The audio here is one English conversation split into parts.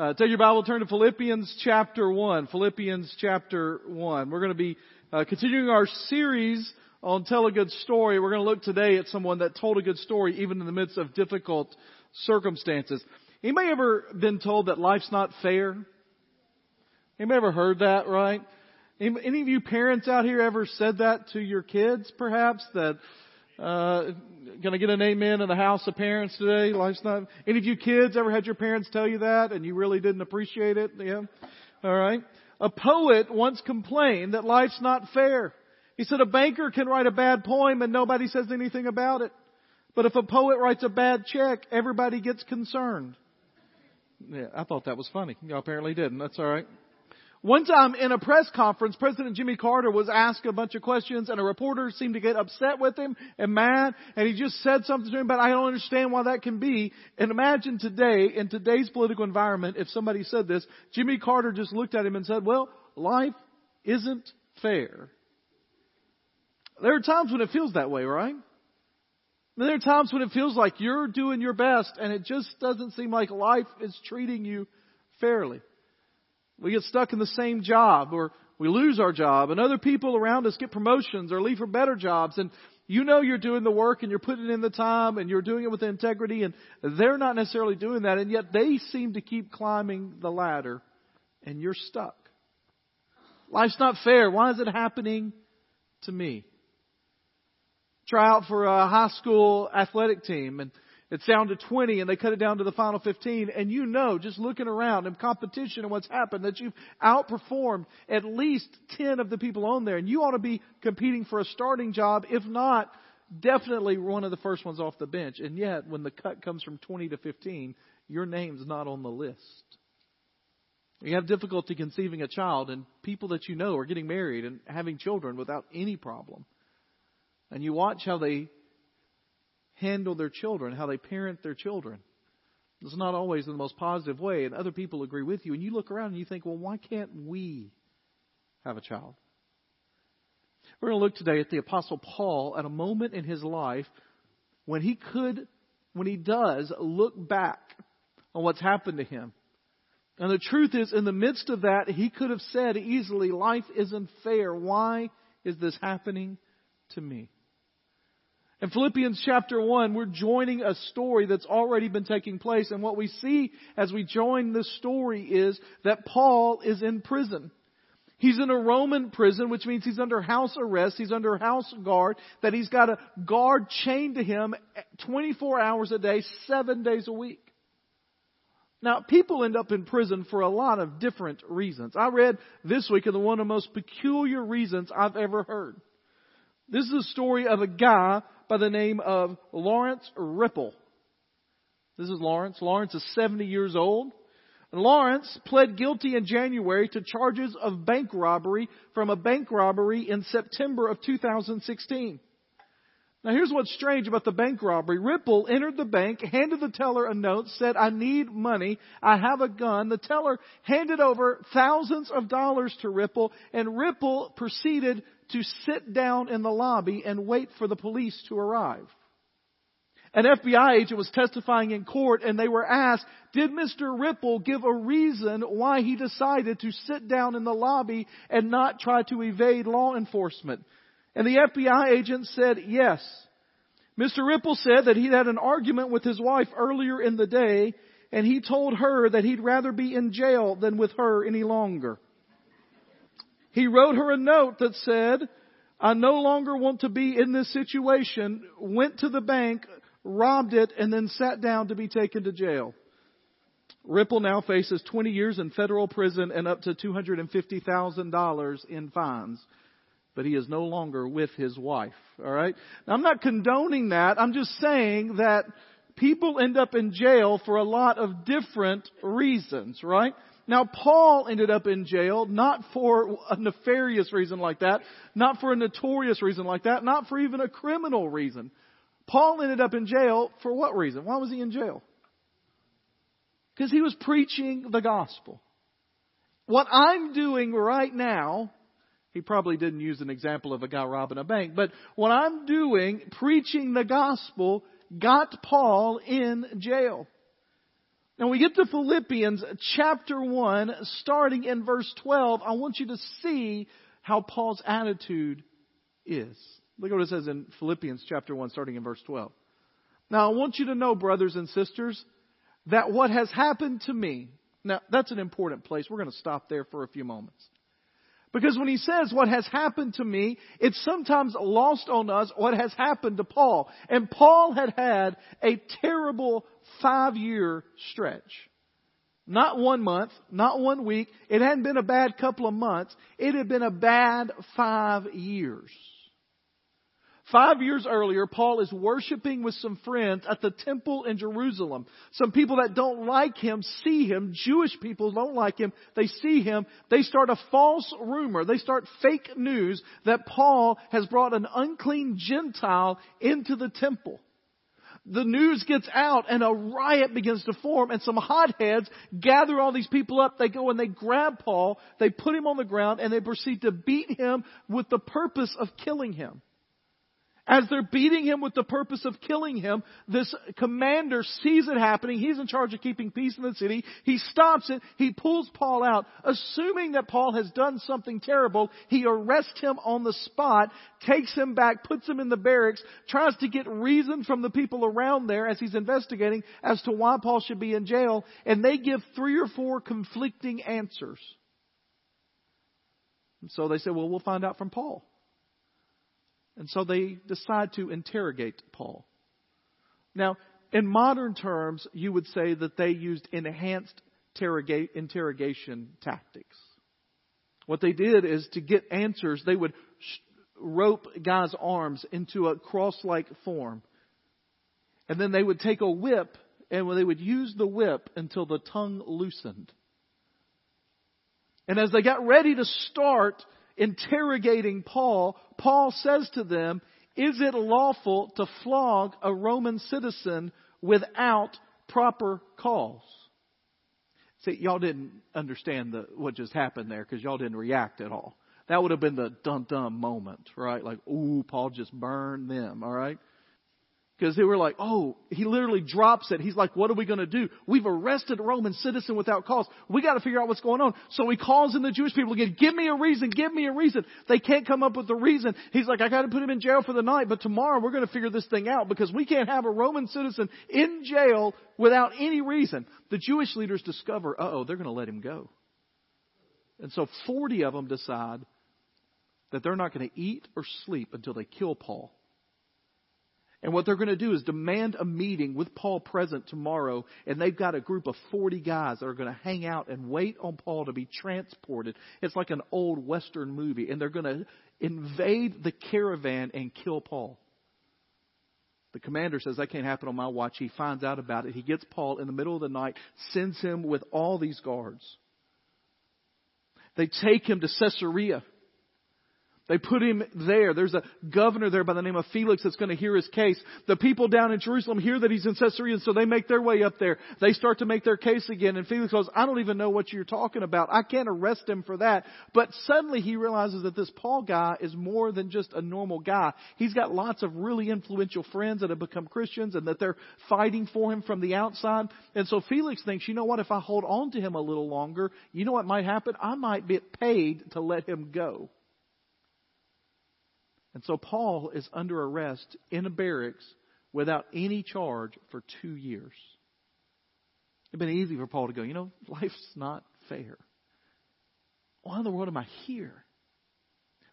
Uh, take your Bible, turn to Philippians chapter 1. Philippians chapter 1. We're going to be uh, continuing our series on Tell a Good Story. We're going to look today at someone that told a good story even in the midst of difficult circumstances. Anybody ever been told that life's not fair? Anybody ever heard that, right? Any of you parents out here ever said that to your kids, perhaps? That uh, gonna get an amen in the house of parents today? Life's not. Any of you kids ever had your parents tell you that and you really didn't appreciate it? Yeah. All right. A poet once complained that life's not fair. He said a banker can write a bad poem and nobody says anything about it. But if a poet writes a bad check, everybody gets concerned. Yeah, I thought that was funny. You apparently didn't. That's alright. One time in a press conference, President Jimmy Carter was asked a bunch of questions and a reporter seemed to get upset with him and mad and he just said something to him, but I don't understand why that can be. And imagine today, in today's political environment, if somebody said this, Jimmy Carter just looked at him and said, well, life isn't fair. There are times when it feels that way, right? There are times when it feels like you're doing your best and it just doesn't seem like life is treating you fairly. We get stuck in the same job or we lose our job and other people around us get promotions or leave for better jobs and you know you're doing the work and you're putting in the time and you're doing it with integrity and they're not necessarily doing that and yet they seem to keep climbing the ladder and you're stuck. Life's not fair. Why is it happening to me? Try out for a high school athletic team and it's down to 20 and they cut it down to the final 15 and you know just looking around in competition and what's happened that you've outperformed at least 10 of the people on there. And you ought to be competing for a starting job. If not definitely one of the first ones off the bench. And yet when the cut comes from 20 to 15 your name's not on the list. You have difficulty conceiving a child and people that you know are getting married and having children without any problem. And you watch how they handle their children, how they parent their children. It's not always in the most positive way, and other people agree with you. And you look around and you think, well, why can't we have a child? We're going to look today at the Apostle Paul at a moment in his life when he could, when he does, look back on what's happened to him. And the truth is, in the midst of that, he could have said easily, life isn't fair. Why is this happening to me? In Philippians chapter 1, we're joining a story that's already been taking place. And what we see as we join this story is that Paul is in prison. He's in a Roman prison, which means he's under house arrest. He's under house guard, that he's got a guard chained to him 24 hours a day, seven days a week. Now, people end up in prison for a lot of different reasons. I read this week of the one of the most peculiar reasons I've ever heard. This is a story of a guy by the name of Lawrence Ripple. This is Lawrence. Lawrence is 70 years old. Lawrence pled guilty in January to charges of bank robbery from a bank robbery in September of 2016. Now here's what's strange about the bank robbery. Ripple entered the bank, handed the teller a note, said, I need money, I have a gun. The teller handed over thousands of dollars to Ripple, and Ripple proceeded to sit down in the lobby and wait for the police to arrive. An FBI agent was testifying in court and they were asked, did Mr. Ripple give a reason why he decided to sit down in the lobby and not try to evade law enforcement? And the FBI agent said yes. Mr. Ripple said that he'd had an argument with his wife earlier in the day and he told her that he'd rather be in jail than with her any longer. He wrote her a note that said, I no longer want to be in this situation, went to the bank, robbed it, and then sat down to be taken to jail. Ripple now faces 20 years in federal prison and up to $250,000 in fines. But he is no longer with his wife. Alright? Now I'm not condoning that. I'm just saying that people end up in jail for a lot of different reasons, right? Now, Paul ended up in jail not for a nefarious reason like that, not for a notorious reason like that, not for even a criminal reason. Paul ended up in jail for what reason? Why was he in jail? Because he was preaching the gospel. What I'm doing right now, he probably didn't use an example of a guy robbing a bank, but what I'm doing, preaching the gospel, got Paul in jail. Now we get to Philippians chapter 1, starting in verse 12. I want you to see how Paul's attitude is. Look at what it says in Philippians chapter 1, starting in verse 12. Now I want you to know, brothers and sisters, that what has happened to me, now that's an important place. We're going to stop there for a few moments. Because when he says what has happened to me, it's sometimes lost on us what has happened to Paul. And Paul had had a terrible five year stretch. Not one month, not one week. It hadn't been a bad couple of months. It had been a bad five years. Five years earlier, Paul is worshiping with some friends at the temple in Jerusalem. Some people that don't like him see him. Jewish people don't like him. They see him. They start a false rumor. They start fake news that Paul has brought an unclean Gentile into the temple. The news gets out and a riot begins to form and some hotheads gather all these people up. They go and they grab Paul, they put him on the ground and they proceed to beat him with the purpose of killing him. As they're beating him with the purpose of killing him, this commander sees it happening. He's in charge of keeping peace in the city. He stops it. He pulls Paul out. Assuming that Paul has done something terrible, he arrests him on the spot, takes him back, puts him in the barracks, tries to get reason from the people around there as he's investigating as to why Paul should be in jail, and they give three or four conflicting answers. And so they say, well, we'll find out from Paul. And so they decide to interrogate Paul. Now, in modern terms, you would say that they used enhanced interrogation tactics. What they did is to get answers, they would rope guys' arms into a cross like form. And then they would take a whip and they would use the whip until the tongue loosened. And as they got ready to start interrogating Paul, Paul says to them, Is it lawful to flog a Roman citizen without proper cause? See, y'all didn't understand the, what just happened there because y'all didn't react at all. That would have been the dum dum moment, right? Like, ooh, Paul just burned them, all right? Because they were like, oh, he literally drops it. He's like, what are we going to do? We've arrested a Roman citizen without cause. We got to figure out what's going on. So he calls in the Jewish people again, give me a reason, give me a reason. They can't come up with a reason. He's like, I got to put him in jail for the night, but tomorrow we're going to figure this thing out because we can't have a Roman citizen in jail without any reason. The Jewish leaders discover, oh, they're going to let him go. And so 40 of them decide that they're not going to eat or sleep until they kill Paul. And what they're going to do is demand a meeting with Paul present tomorrow, and they've got a group of 40 guys that are going to hang out and wait on Paul to be transported. It's like an old Western movie, and they're going to invade the caravan and kill Paul. The commander says, That can't happen on my watch. He finds out about it. He gets Paul in the middle of the night, sends him with all these guards. They take him to Caesarea. They put him there. There's a governor there by the name of Felix that's going to hear his case. The people down in Jerusalem hear that he's in Caesarea, and so they make their way up there. They start to make their case again, and Felix goes, I don't even know what you're talking about. I can't arrest him for that. But suddenly he realizes that this Paul guy is more than just a normal guy. He's got lots of really influential friends that have become Christians and that they're fighting for him from the outside. And so Felix thinks, you know what, if I hold on to him a little longer, you know what might happen? I might get paid to let him go. And so Paul is under arrest in a barracks without any charge for two years. It'd been easy for Paul to go, you know, life's not fair. Why in the world am I here?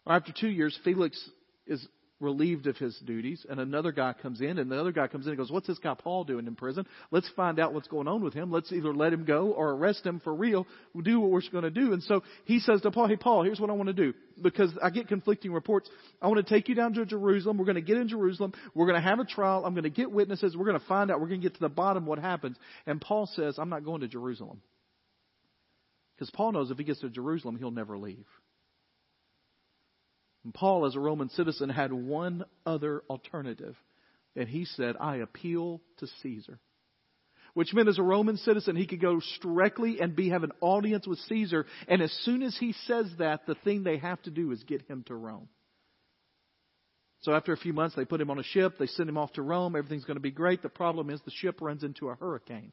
Well, after two years, Felix is relieved of his duties, and another guy comes in, and the other guy comes in and goes, What's this guy Paul doing in prison? Let's find out what's going on with him. Let's either let him go or arrest him for real. We'll do what we're going to do. And so he says to Paul, Hey, Paul, here's what I want to do. Because I get conflicting reports. I want to take you down to Jerusalem. We're going to get in Jerusalem. We're going to have a trial. I'm going to get witnesses. We're going to find out. We're going to get to the bottom what happens. And Paul says, I'm not going to Jerusalem. Because Paul knows if he gets to Jerusalem, he'll never leave. And Paul, as a Roman citizen, had one other alternative. And he said, I appeal to Caesar. Which meant as a Roman citizen, he could go directly and be have an audience with Caesar. And as soon as he says that, the thing they have to do is get him to Rome. So after a few months, they put him on a ship. They send him off to Rome. Everything's going to be great. The problem is the ship runs into a hurricane.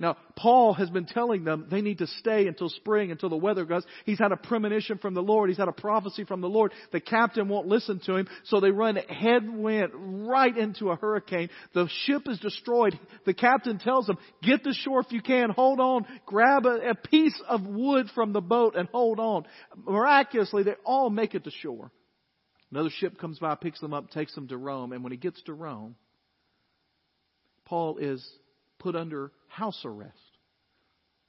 Now, Paul has been telling them they need to stay until spring, until the weather goes. He's had a premonition from the Lord. He's had a prophecy from the Lord. The captain won't listen to him, so they run headwind right into a hurricane. The ship is destroyed. The captain tells them, get to shore if you can, hold on, grab a, a piece of wood from the boat and hold on. Miraculously, they all make it to shore. Another ship comes by, picks them up, takes them to Rome, and when he gets to Rome, Paul is put under house arrest.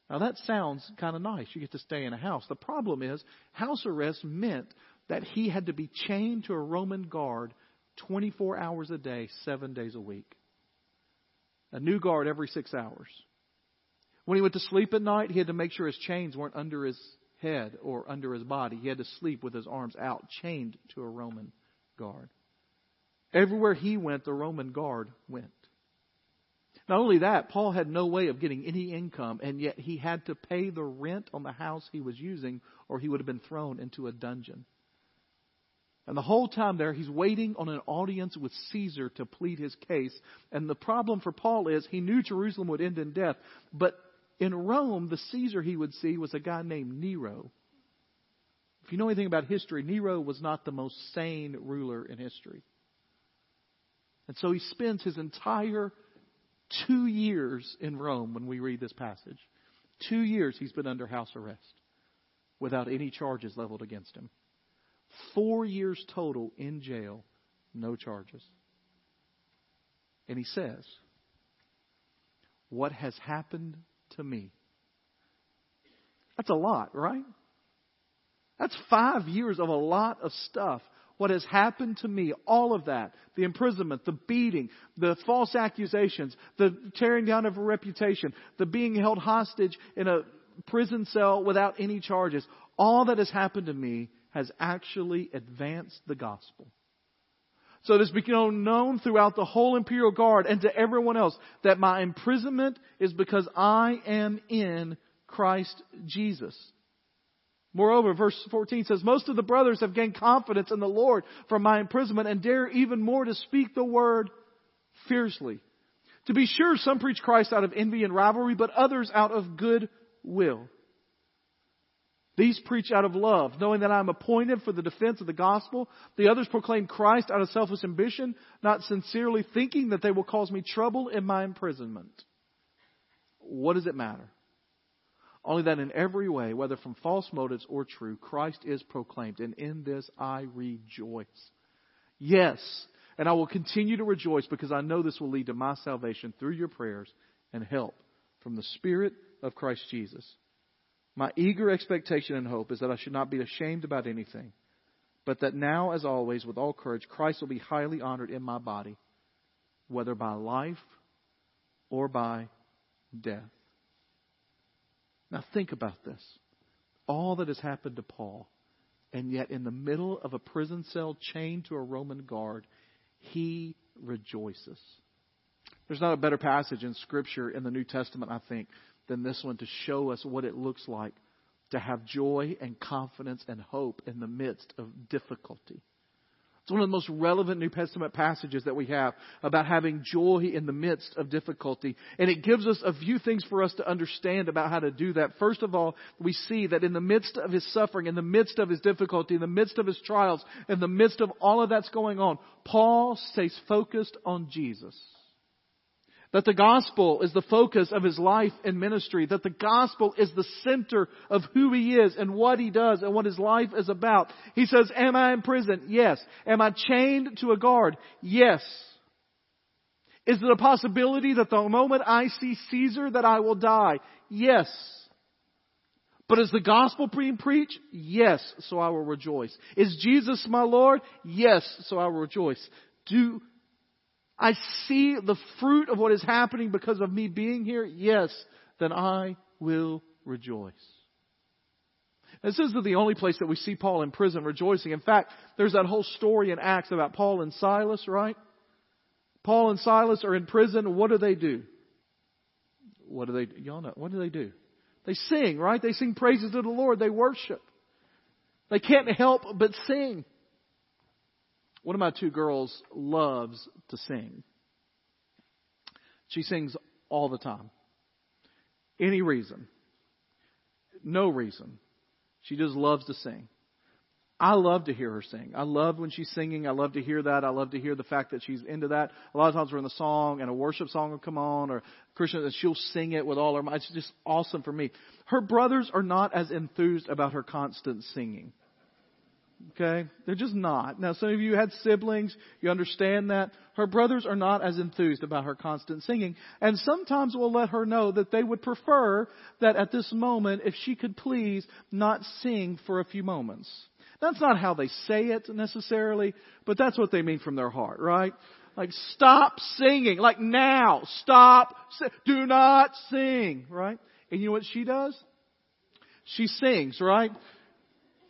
Now that sounds kind of nice. You get to stay in a house. The problem is, house arrest meant that he had to be chained to a Roman guard 24 hours a day, seven days a week. A new guard every six hours. When he went to sleep at night, he had to make sure his chains weren't under his head or under his body. He had to sleep with his arms out, chained to a Roman guard. Everywhere he went, the Roman guard went. Not only that, Paul had no way of getting any income, and yet he had to pay the rent on the house he was using, or he would have been thrown into a dungeon. And the whole time there, he's waiting on an audience with Caesar to plead his case. And the problem for Paul is he knew Jerusalem would end in death, but in Rome, the Caesar he would see was a guy named Nero. If you know anything about history, Nero was not the most sane ruler in history. And so he spends his entire Two years in Rome when we read this passage. Two years he's been under house arrest without any charges leveled against him. Four years total in jail, no charges. And he says, What has happened to me? That's a lot, right? That's five years of a lot of stuff what has happened to me, all of that, the imprisonment, the beating, the false accusations, the tearing down of a reputation, the being held hostage in a prison cell without any charges, all that has happened to me has actually advanced the gospel. So it has become known throughout the whole imperial guard and to everyone else that my imprisonment is because I am in Christ Jesus. Moreover, verse 14 says, Most of the brothers have gained confidence in the Lord from my imprisonment and dare even more to speak the word fiercely. To be sure, some preach Christ out of envy and rivalry, but others out of good will. These preach out of love, knowing that I am appointed for the defense of the gospel. The others proclaim Christ out of selfish ambition, not sincerely thinking that they will cause me trouble in my imprisonment. What does it matter? Only that in every way, whether from false motives or true, Christ is proclaimed, and in this I rejoice. Yes, and I will continue to rejoice because I know this will lead to my salvation through your prayers and help from the Spirit of Christ Jesus. My eager expectation and hope is that I should not be ashamed about anything, but that now, as always, with all courage, Christ will be highly honored in my body, whether by life or by death. Now think about this. All that has happened to Paul, and yet in the middle of a prison cell chained to a Roman guard, he rejoices. There's not a better passage in Scripture in the New Testament, I think, than this one to show us what it looks like to have joy and confidence and hope in the midst of difficulty. It's one of the most relevant New Testament passages that we have about having joy in the midst of difficulty. And it gives us a few things for us to understand about how to do that. First of all, we see that in the midst of his suffering, in the midst of his difficulty, in the midst of his trials, in the midst of all of that's going on, Paul stays focused on Jesus. That the gospel is the focus of his life and ministry. That the gospel is the center of who he is and what he does and what his life is about. He says, am I in prison? Yes. Am I chained to a guard? Yes. Is it a possibility that the moment I see Caesar that I will die? Yes. But is the gospel being preached? Yes, so I will rejoice. Is Jesus my Lord? Yes, so I will rejoice. Do I see the fruit of what is happening because of me being here, yes, then I will rejoice. This isn't the only place that we see Paul in prison rejoicing. In fact, there's that whole story in Acts about Paul and Silas, right? Paul and Silas are in prison. What do they do? What do they, y'all know, what do they do? They sing, right? They sing praises to the Lord. They worship. They can't help but sing. One of my two girls loves to sing. She sings all the time. any reason. No reason. She just loves to sing. I love to hear her sing. I love when she's singing. I love to hear that. I love to hear the fact that she's into that. A lot of times we're in the song and a worship song will come on or Christian and she'll sing it with all her mind. It's just awesome for me. Her brothers are not as enthused about her constant singing. Okay? They're just not. Now, some of you had siblings. You understand that. Her brothers are not as enthused about her constant singing. And sometimes we'll let her know that they would prefer that at this moment, if she could please not sing for a few moments. That's not how they say it necessarily, but that's what they mean from their heart, right? Like, stop singing. Like, now. Stop. Do not sing, right? And you know what she does? She sings, right?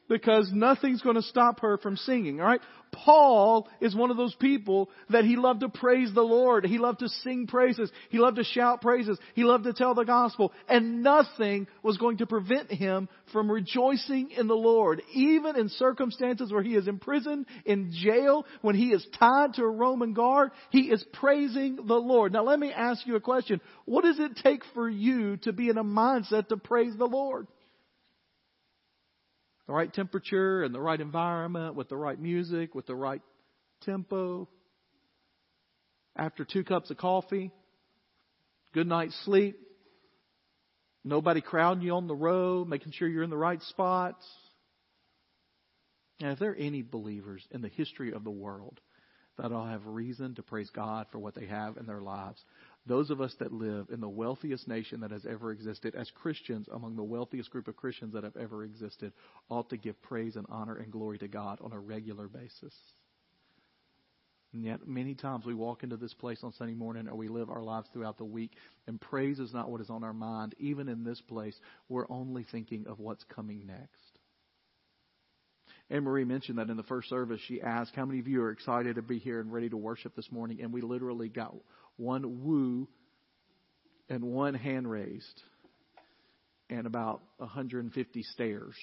Because nothing's going to stop her from singing, alright? Paul is one of those people that he loved to praise the Lord. He loved to sing praises. He loved to shout praises. He loved to tell the gospel. And nothing was going to prevent him from rejoicing in the Lord. Even in circumstances where he is imprisoned, in jail, when he is tied to a Roman guard, he is praising the Lord. Now let me ask you a question. What does it take for you to be in a mindset to praise the Lord? The right temperature and the right environment with the right music, with the right tempo. After two cups of coffee, good night's sleep, nobody crowding you on the road, making sure you're in the right spots. And if there are any believers in the history of the world that all have reason to praise God for what they have in their lives, those of us that live in the wealthiest nation that has ever existed, as Christians, among the wealthiest group of Christians that have ever existed, ought to give praise and honor and glory to God on a regular basis. And yet, many times we walk into this place on Sunday morning or we live our lives throughout the week, and praise is not what is on our mind. Even in this place, we're only thinking of what's coming next. Anne Marie mentioned that in the first service. She asked, How many of you are excited to be here and ready to worship this morning? And we literally got one woo and one hand raised and about 150 stares.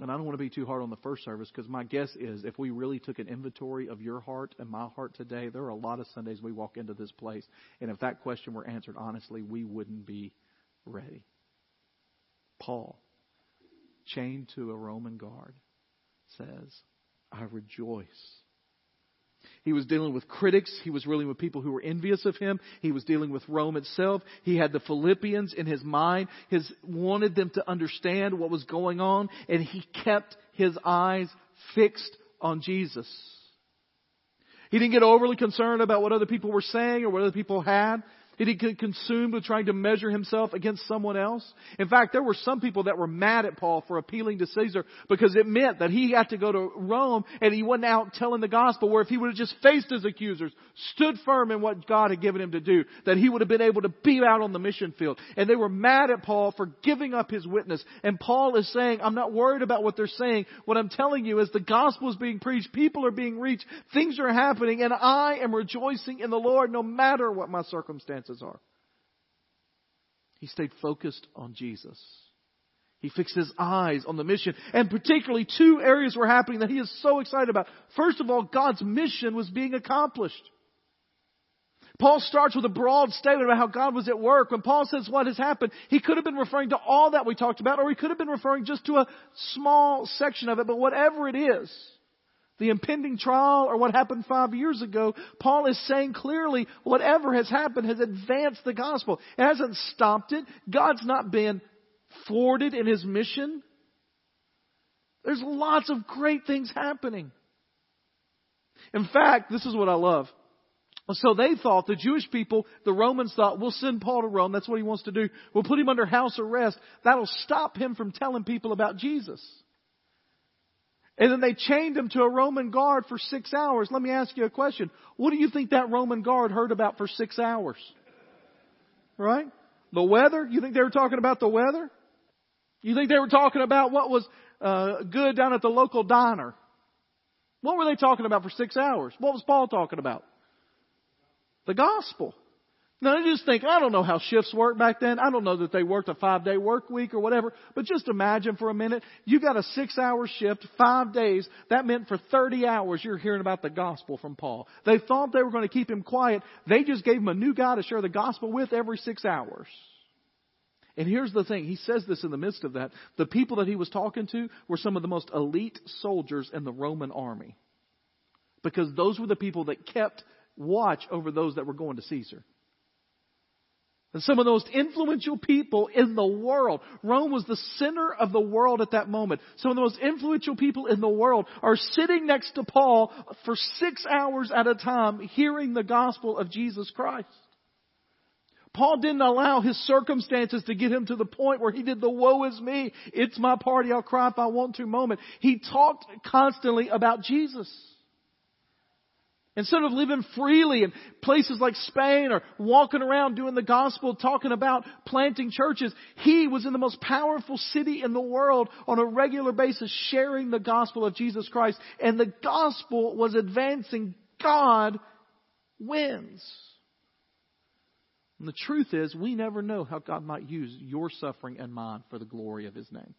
And I don't want to be too hard on the first service because my guess is if we really took an inventory of your heart and my heart today, there are a lot of Sundays we walk into this place, and if that question were answered honestly, we wouldn't be ready. Paul, chained to a Roman guard, says, I rejoice he was dealing with critics. He was dealing with people who were envious of him. He was dealing with Rome itself. He had the Philippians in his mind. His wanted them to understand what was going on, and he kept his eyes fixed on Jesus. He didn't get overly concerned about what other people were saying or what other people had. Did he get consumed with trying to measure himself against someone else? In fact, there were some people that were mad at Paul for appealing to Caesar because it meant that he had to go to Rome and he wasn't out telling the gospel where if he would have just faced his accusers, stood firm in what God had given him to do, that he would have been able to be out on the mission field. And they were mad at Paul for giving up his witness. And Paul is saying, I'm not worried about what they're saying. What I'm telling you is the gospel is being preached, people are being reached, things are happening, and I am rejoicing in the Lord no matter what my circumstances circumstances are. He stayed focused on Jesus. He fixed his eyes on the mission. And particularly two areas were happening that he is so excited about. First of all, God's mission was being accomplished. Paul starts with a broad statement about how God was at work. When Paul says what has happened, he could have been referring to all that we talked about, or he could have been referring just to a small section of it, but whatever it is, the impending trial or what happened five years ago, Paul is saying clearly whatever has happened has advanced the gospel. It hasn't stopped it. God's not been thwarted in his mission. There's lots of great things happening. In fact, this is what I love. So they thought, the Jewish people, the Romans thought, we'll send Paul to Rome. That's what he wants to do. We'll put him under house arrest. That'll stop him from telling people about Jesus. And then they chained him to a Roman guard for six hours. Let me ask you a question. What do you think that Roman guard heard about for six hours? Right? The weather? You think they were talking about the weather? You think they were talking about what was uh, good down at the local diner? What were they talking about for six hours? What was Paul talking about? The gospel. Now, just think, I don't know how shifts worked back then. I don't know that they worked a five day work week or whatever, but just imagine for a minute, you got a six hour shift, five days. That meant for 30 hours you're hearing about the gospel from Paul. They thought they were going to keep him quiet. They just gave him a new guy to share the gospel with every six hours. And here's the thing. He says this in the midst of that. The people that he was talking to were some of the most elite soldiers in the Roman army. Because those were the people that kept watch over those that were going to Caesar. And some of the most influential people in the world. Rome was the center of the world at that moment. Some of the most influential people in the world are sitting next to Paul for six hours at a time hearing the gospel of Jesus Christ. Paul didn't allow his circumstances to get him to the point where he did the woe is me, it's my party, I'll cry if I want to moment. He talked constantly about Jesus. Instead of living freely in places like Spain or walking around doing the gospel, talking about planting churches, he was in the most powerful city in the world on a regular basis sharing the gospel of Jesus Christ. And the gospel was advancing. God wins. And the truth is, we never know how God might use your suffering and mine for the glory of His name.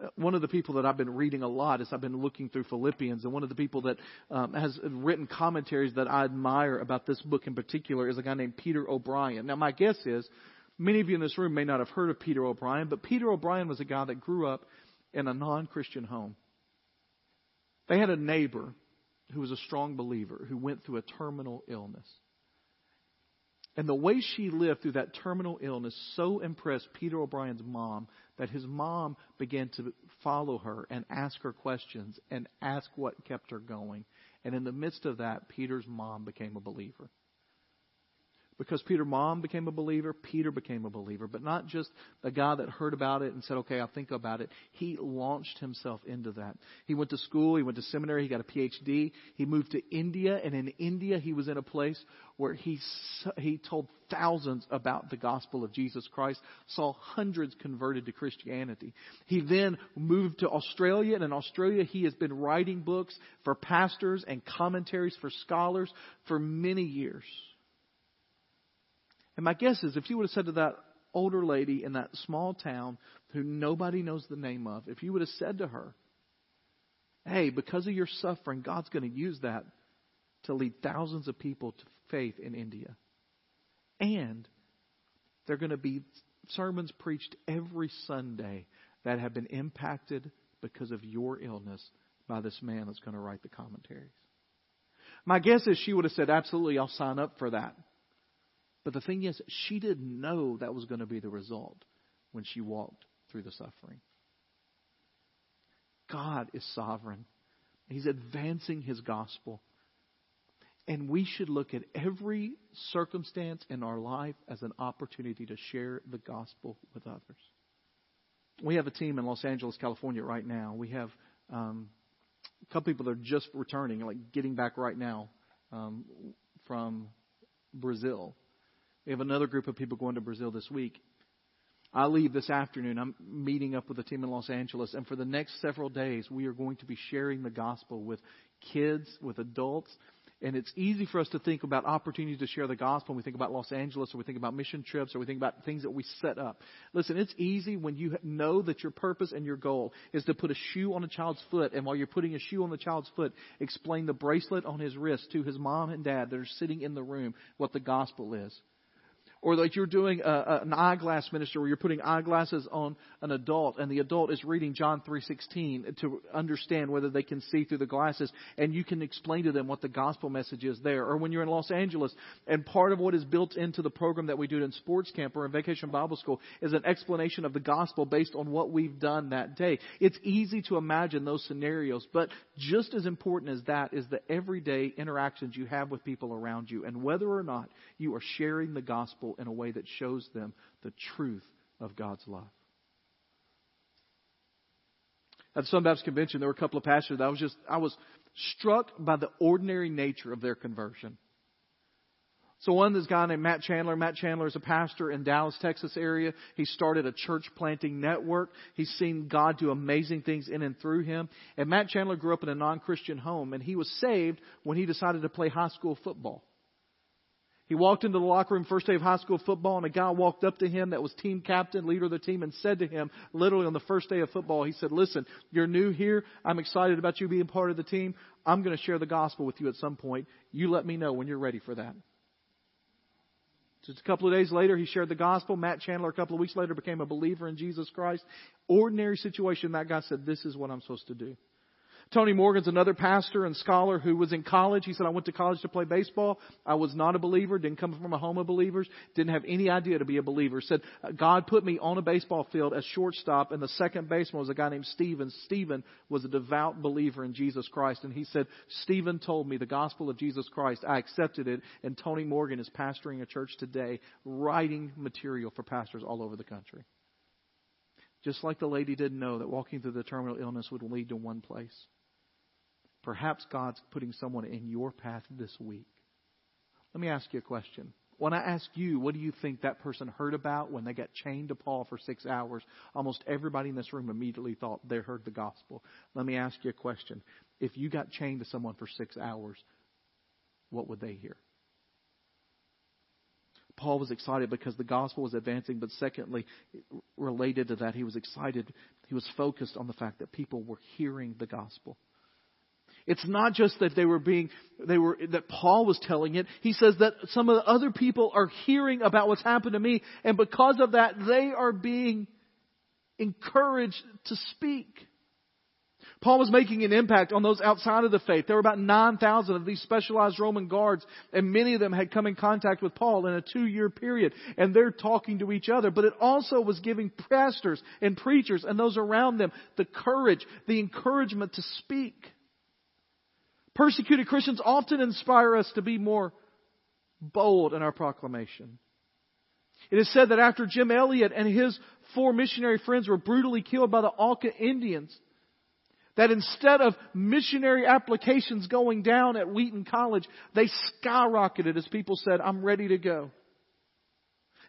Uh, one of the people that I've been reading a lot as I've been looking through Philippians, and one of the people that um, has written commentaries that I admire about this book in particular is a guy named Peter O'Brien. Now, my guess is many of you in this room may not have heard of Peter O'Brien, but Peter O'Brien was a guy that grew up in a non Christian home. They had a neighbor who was a strong believer who went through a terminal illness. And the way she lived through that terminal illness so impressed Peter O'Brien's mom that his mom began to follow her and ask her questions and ask what kept her going. And in the midst of that, Peter's mom became a believer. Because Peter's mom became a believer, Peter became a believer. But not just a guy that heard about it and said, okay, I'll think about it. He launched himself into that. He went to school, he went to seminary, he got a PhD. He moved to India, and in India, he was in a place where he, he told thousands about the gospel of Jesus Christ, saw hundreds converted to Christianity. He then moved to Australia, and in Australia, he has been writing books for pastors and commentaries for scholars for many years. And my guess is if you would have said to that older lady in that small town who nobody knows the name of, if you would have said to her, hey, because of your suffering, God's going to use that to lead thousands of people to faith in India. And there are going to be sermons preached every Sunday that have been impacted because of your illness by this man that's going to write the commentaries. My guess is she would have said, Absolutely, I'll sign up for that. But the thing is, she didn't know that was going to be the result when she walked through the suffering. God is sovereign. He's advancing His gospel. And we should look at every circumstance in our life as an opportunity to share the gospel with others. We have a team in Los Angeles, California right now. We have um, a couple people that are just returning, like getting back right now um, from Brazil. We have another group of people going to Brazil this week. I leave this afternoon. I'm meeting up with a team in Los Angeles, and for the next several days, we are going to be sharing the gospel with kids, with adults. And it's easy for us to think about opportunities to share the gospel. When we think about Los Angeles, or we think about mission trips, or we think about things that we set up. Listen, it's easy when you know that your purpose and your goal is to put a shoe on a child's foot, and while you're putting a shoe on the child's foot, explain the bracelet on his wrist to his mom and dad that are sitting in the room what the gospel is. Or like you're doing a, a, an eyeglass ministry where you're putting eyeglasses on an adult and the adult is reading John 3.16 to understand whether they can see through the glasses and you can explain to them what the gospel message is there. Or when you're in Los Angeles and part of what is built into the program that we do in sports camp or in vacation Bible school is an explanation of the gospel based on what we've done that day. It's easy to imagine those scenarios, but just as important as that is the everyday interactions you have with people around you and whether or not you are sharing the gospel in a way that shows them the truth of God's love. At the Southern Baptist Convention, there were a couple of pastors that I was just, I was struck by the ordinary nature of their conversion. So one, this guy named Matt Chandler. Matt Chandler is a pastor in Dallas, Texas area. He started a church planting network. He's seen God do amazing things in and through him. And Matt Chandler grew up in a non-Christian home and he was saved when he decided to play high school football. He walked into the locker room first day of high school football, and a guy walked up to him that was team captain, leader of the team, and said to him, literally on the first day of football, he said, Listen, you're new here. I'm excited about you being part of the team. I'm going to share the gospel with you at some point. You let me know when you're ready for that. Just a couple of days later, he shared the gospel. Matt Chandler, a couple of weeks later, became a believer in Jesus Christ. Ordinary situation. That guy said, This is what I'm supposed to do. Tony Morgan's another pastor and scholar who was in college. He said, I went to college to play baseball. I was not a believer, didn't come from a home of believers, didn't have any idea to be a believer. Said, uh, God put me on a baseball field as shortstop, and the second baseman was a guy named Stephen. Stephen was a devout believer in Jesus Christ. And he said, Stephen told me the gospel of Jesus Christ. I accepted it, and Tony Morgan is pastoring a church today, writing material for pastors all over the country. Just like the lady didn't know that walking through the terminal illness would lead to one place. Perhaps God's putting someone in your path this week. Let me ask you a question. When I ask you, what do you think that person heard about when they got chained to Paul for six hours? Almost everybody in this room immediately thought they heard the gospel. Let me ask you a question. If you got chained to someone for six hours, what would they hear? Paul was excited because the gospel was advancing, but secondly, related to that, he was excited. He was focused on the fact that people were hearing the gospel. It's not just that they were being, they were, that Paul was telling it. He says that some of the other people are hearing about what's happened to me, and because of that, they are being encouraged to speak. Paul was making an impact on those outside of the faith. There were about 9,000 of these specialized Roman guards, and many of them had come in contact with Paul in a two year period, and they're talking to each other. But it also was giving pastors and preachers and those around them the courage, the encouragement to speak. Persecuted Christians often inspire us to be more bold in our proclamation. It is said that after Jim Elliot and his four missionary friends were brutally killed by the Auca Indians, that instead of missionary applications going down at Wheaton College, they skyrocketed as people said, I'm ready to go.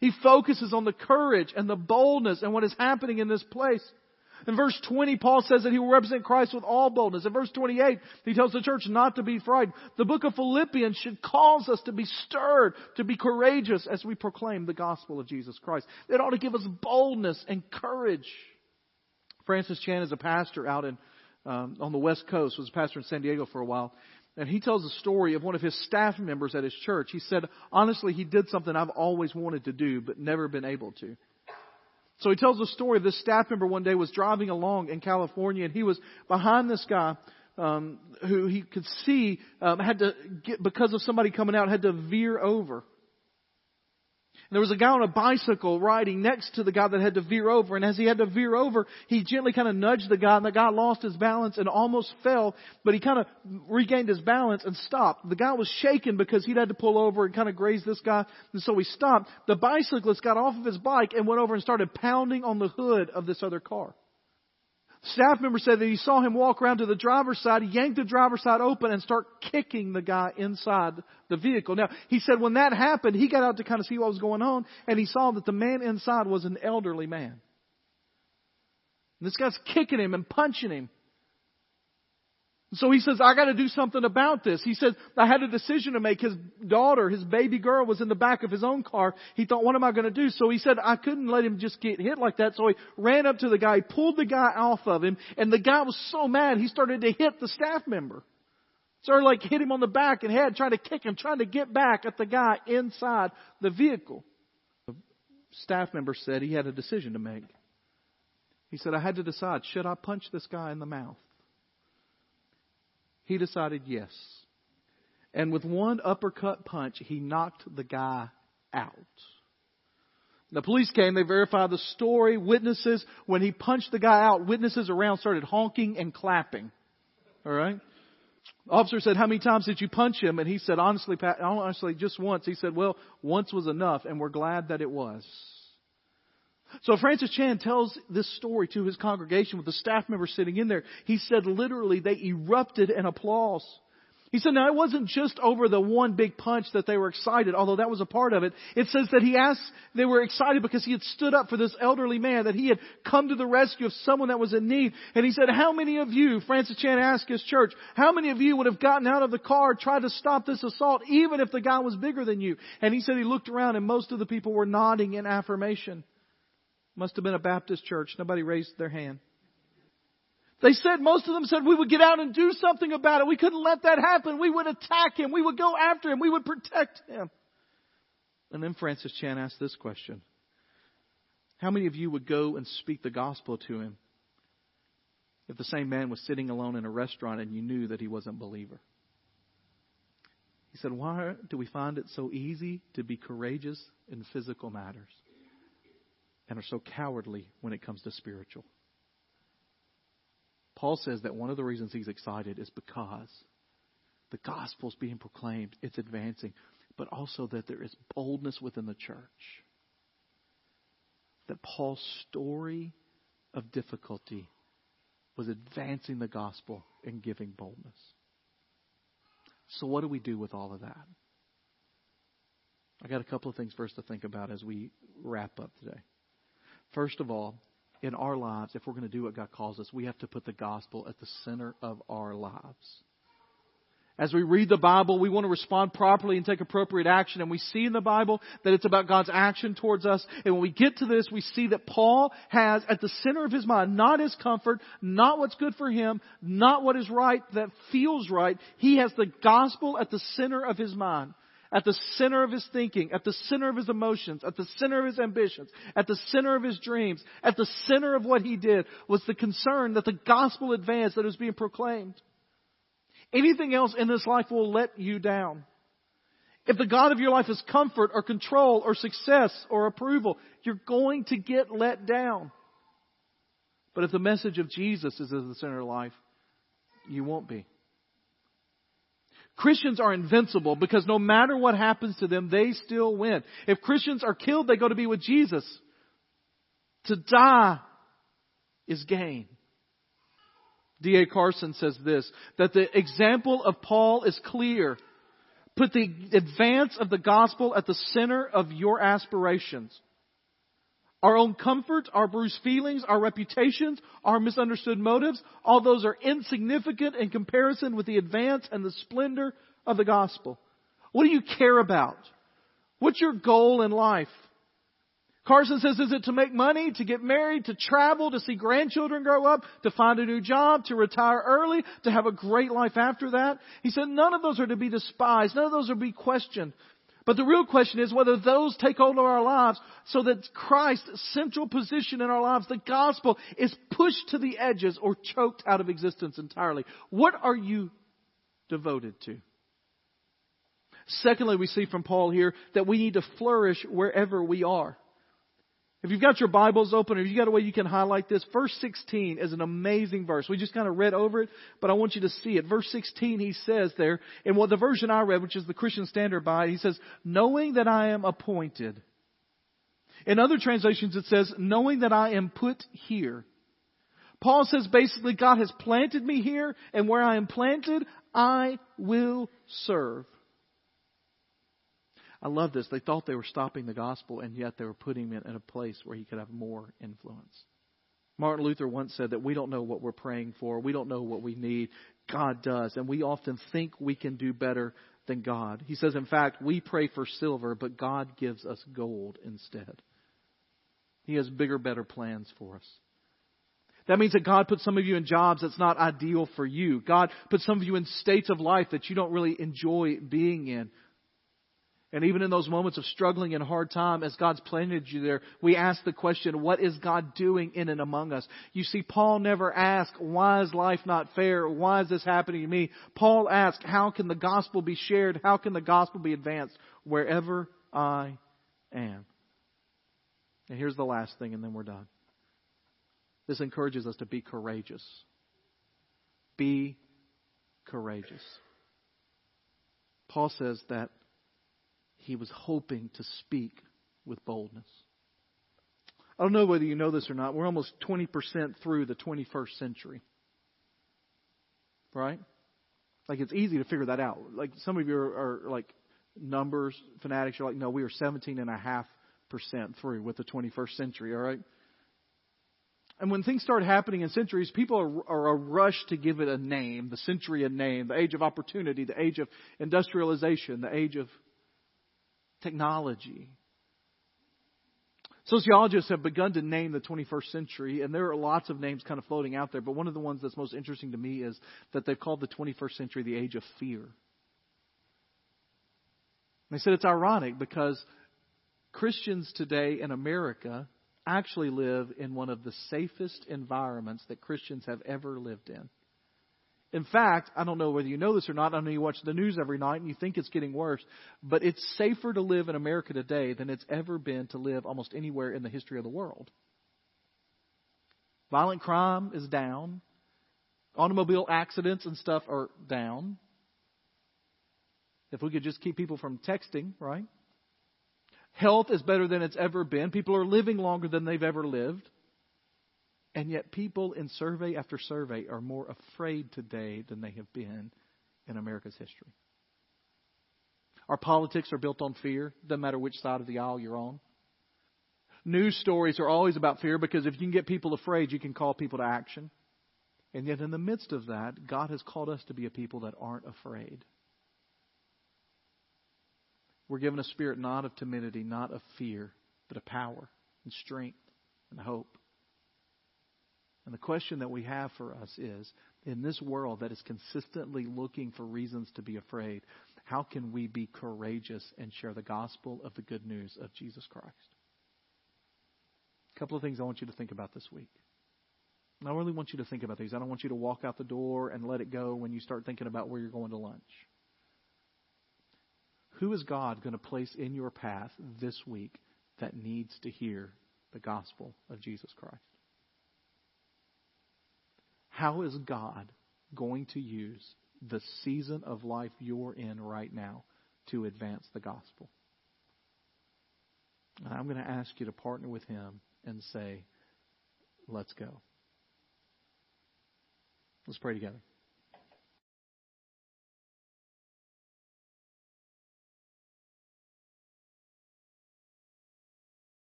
He focuses on the courage and the boldness and what is happening in this place. In verse 20, Paul says that he will represent Christ with all boldness. In verse 28, he tells the church not to be frightened. The book of Philippians should cause us to be stirred, to be courageous as we proclaim the gospel of Jesus Christ. It ought to give us boldness and courage. Francis Chan is a pastor out in, um, on the West Coast, was a pastor in San Diego for a while. And he tells a story of one of his staff members at his church. He said, honestly, he did something I've always wanted to do, but never been able to. So he tells the story this staff member one day was driving along in California and he was behind this guy um, who he could see um, had to get because of somebody coming out had to veer over there was a guy on a bicycle riding next to the guy that had to veer over. And as he had to veer over, he gently kind of nudged the guy and the guy lost his balance and almost fell, but he kind of regained his balance and stopped. The guy was shaken because he'd had to pull over and kind of graze this guy. And so he stopped. The bicyclist got off of his bike and went over and started pounding on the hood of this other car. Staff member said that he saw him walk around to the driver's side, yank the driver's side open and start kicking the guy inside the vehicle. Now, he said when that happened, he got out to kind of see what was going on and he saw that the man inside was an elderly man. And this guy's kicking him and punching him. So he says, I gotta do something about this. He said, I had a decision to make. His daughter, his baby girl was in the back of his own car. He thought, what am I gonna do? So he said, I couldn't let him just get hit like that. So he ran up to the guy, pulled the guy off of him, and the guy was so mad, he started to hit the staff member. Started like hit him on the back and head, trying to kick him, trying to get back at the guy inside the vehicle. The staff member said he had a decision to make. He said, I had to decide, should I punch this guy in the mouth? He decided yes. And with one uppercut punch, he knocked the guy out. The police came, they verified the story, witnesses, when he punched the guy out, witnesses around started honking and clapping. Alright? Officer said, how many times did you punch him? And he said, honestly, Pat, honestly, just once. He said, well, once was enough, and we're glad that it was. So Francis Chan tells this story to his congregation with the staff members sitting in there. He said literally they erupted in applause. He said, now it wasn't just over the one big punch that they were excited, although that was a part of it. It says that he asked, they were excited because he had stood up for this elderly man, that he had come to the rescue of someone that was in need. And he said, how many of you, Francis Chan asked his church, how many of you would have gotten out of the car, tried to stop this assault, even if the guy was bigger than you? And he said he looked around and most of the people were nodding in affirmation. Must have been a Baptist church. Nobody raised their hand. They said, most of them said we would get out and do something about it. We couldn't let that happen. We would attack him. We would go after him. We would protect him. And then Francis Chan asked this question How many of you would go and speak the gospel to him if the same man was sitting alone in a restaurant and you knew that he wasn't a believer? He said, Why do we find it so easy to be courageous in physical matters and are so cowardly when it comes to spiritual? Paul says that one of the reasons he's excited is because the gospel's being proclaimed, it's advancing, but also that there is boldness within the church. That Paul's story of difficulty was advancing the gospel and giving boldness. So, what do we do with all of that? I got a couple of things us to think about as we wrap up today. First of all, in our lives, if we're going to do what God calls us, we have to put the gospel at the center of our lives. As we read the Bible, we want to respond properly and take appropriate action. And we see in the Bible that it's about God's action towards us. And when we get to this, we see that Paul has at the center of his mind not his comfort, not what's good for him, not what is right that feels right. He has the gospel at the center of his mind at the center of his thinking, at the center of his emotions, at the center of his ambitions, at the center of his dreams, at the center of what he did was the concern that the gospel advanced that was being proclaimed. Anything else in this life will let you down. If the God of your life is comfort or control or success or approval, you're going to get let down. But if the message of Jesus is at the center of life, you won't be. Christians are invincible because no matter what happens to them, they still win. If Christians are killed, they go to be with Jesus. To die is gain. D.A. Carson says this, that the example of Paul is clear. Put the advance of the gospel at the center of your aspirations. Our own comfort, our bruised feelings, our reputations, our misunderstood motives, all those are insignificant in comparison with the advance and the splendor of the gospel. What do you care about? What's your goal in life? Carson says, is it to make money, to get married, to travel, to see grandchildren grow up, to find a new job, to retire early, to have a great life after that? He said, none of those are to be despised. None of those are to be questioned. But the real question is whether those take hold of our lives so that Christ's central position in our lives, the gospel, is pushed to the edges or choked out of existence entirely. What are you devoted to? Secondly, we see from Paul here that we need to flourish wherever we are. If you've got your Bibles open or if you've got a way you can highlight this, verse 16 is an amazing verse. We just kind of read over it, but I want you to see it. Verse 16, he says there, in what the version I read, which is the Christian Standard Bible, he says, knowing that I am appointed. In other translations it says, knowing that I am put here. Paul says basically, God has planted me here, and where I am planted, I will serve. I love this. They thought they were stopping the gospel, and yet they were putting him in a place where he could have more influence. Martin Luther once said that we don't know what we're praying for. We don't know what we need. God does. And we often think we can do better than God. He says, in fact, we pray for silver, but God gives us gold instead. He has bigger, better plans for us. That means that God put some of you in jobs that's not ideal for you. God put some of you in states of life that you don't really enjoy being in. And even in those moments of struggling and hard time, as God's planted you there, we ask the question, what is God doing in and among us? You see, Paul never asked, why is life not fair? Why is this happening to me? Paul asked, how can the gospel be shared? How can the gospel be advanced wherever I am? And here's the last thing, and then we're done. This encourages us to be courageous. Be courageous. Paul says that he was hoping to speak with boldness. I don't know whether you know this or not. We're almost 20% through the 21st century. Right? Like it's easy to figure that out. Like some of you are, are like numbers fanatics. You're like, no, we are 17.5% through with the 21st century. All right? And when things start happening in centuries, people are, are a rush to give it a name, the century a name, the age of opportunity, the age of industrialization, the age of technology. Sociologists have begun to name the 21st century, and there are lots of names kind of floating out there, but one of the ones that's most interesting to me is that they've called the 21st century the age of fear. they said it's ironic because Christians today in America actually live in one of the safest environments that Christians have ever lived in. In fact, I don't know whether you know this or not. I know you watch the news every night and you think it's getting worse, but it's safer to live in America today than it's ever been to live almost anywhere in the history of the world. Violent crime is down. Automobile accidents and stuff are down. If we could just keep people from texting, right? Health is better than it's ever been. People are living longer than they've ever lived. And yet, people in survey after survey are more afraid today than they have been in America's history. Our politics are built on fear, doesn't matter which side of the aisle you're on. News stories are always about fear because if you can get people afraid, you can call people to action. And yet, in the midst of that, God has called us to be a people that aren't afraid. We're given a spirit not of timidity, not of fear, but of power and strength and hope. And the question that we have for us is in this world that is consistently looking for reasons to be afraid, how can we be courageous and share the gospel of the good news of Jesus Christ? A couple of things I want you to think about this week. I really want you to think about these. I don't want you to walk out the door and let it go when you start thinking about where you're going to lunch. Who is God going to place in your path this week that needs to hear the gospel of Jesus Christ? How is God going to use the season of life you're in right now to advance the gospel? And I'm going to ask you to partner with Him and say, let's go. Let's pray together.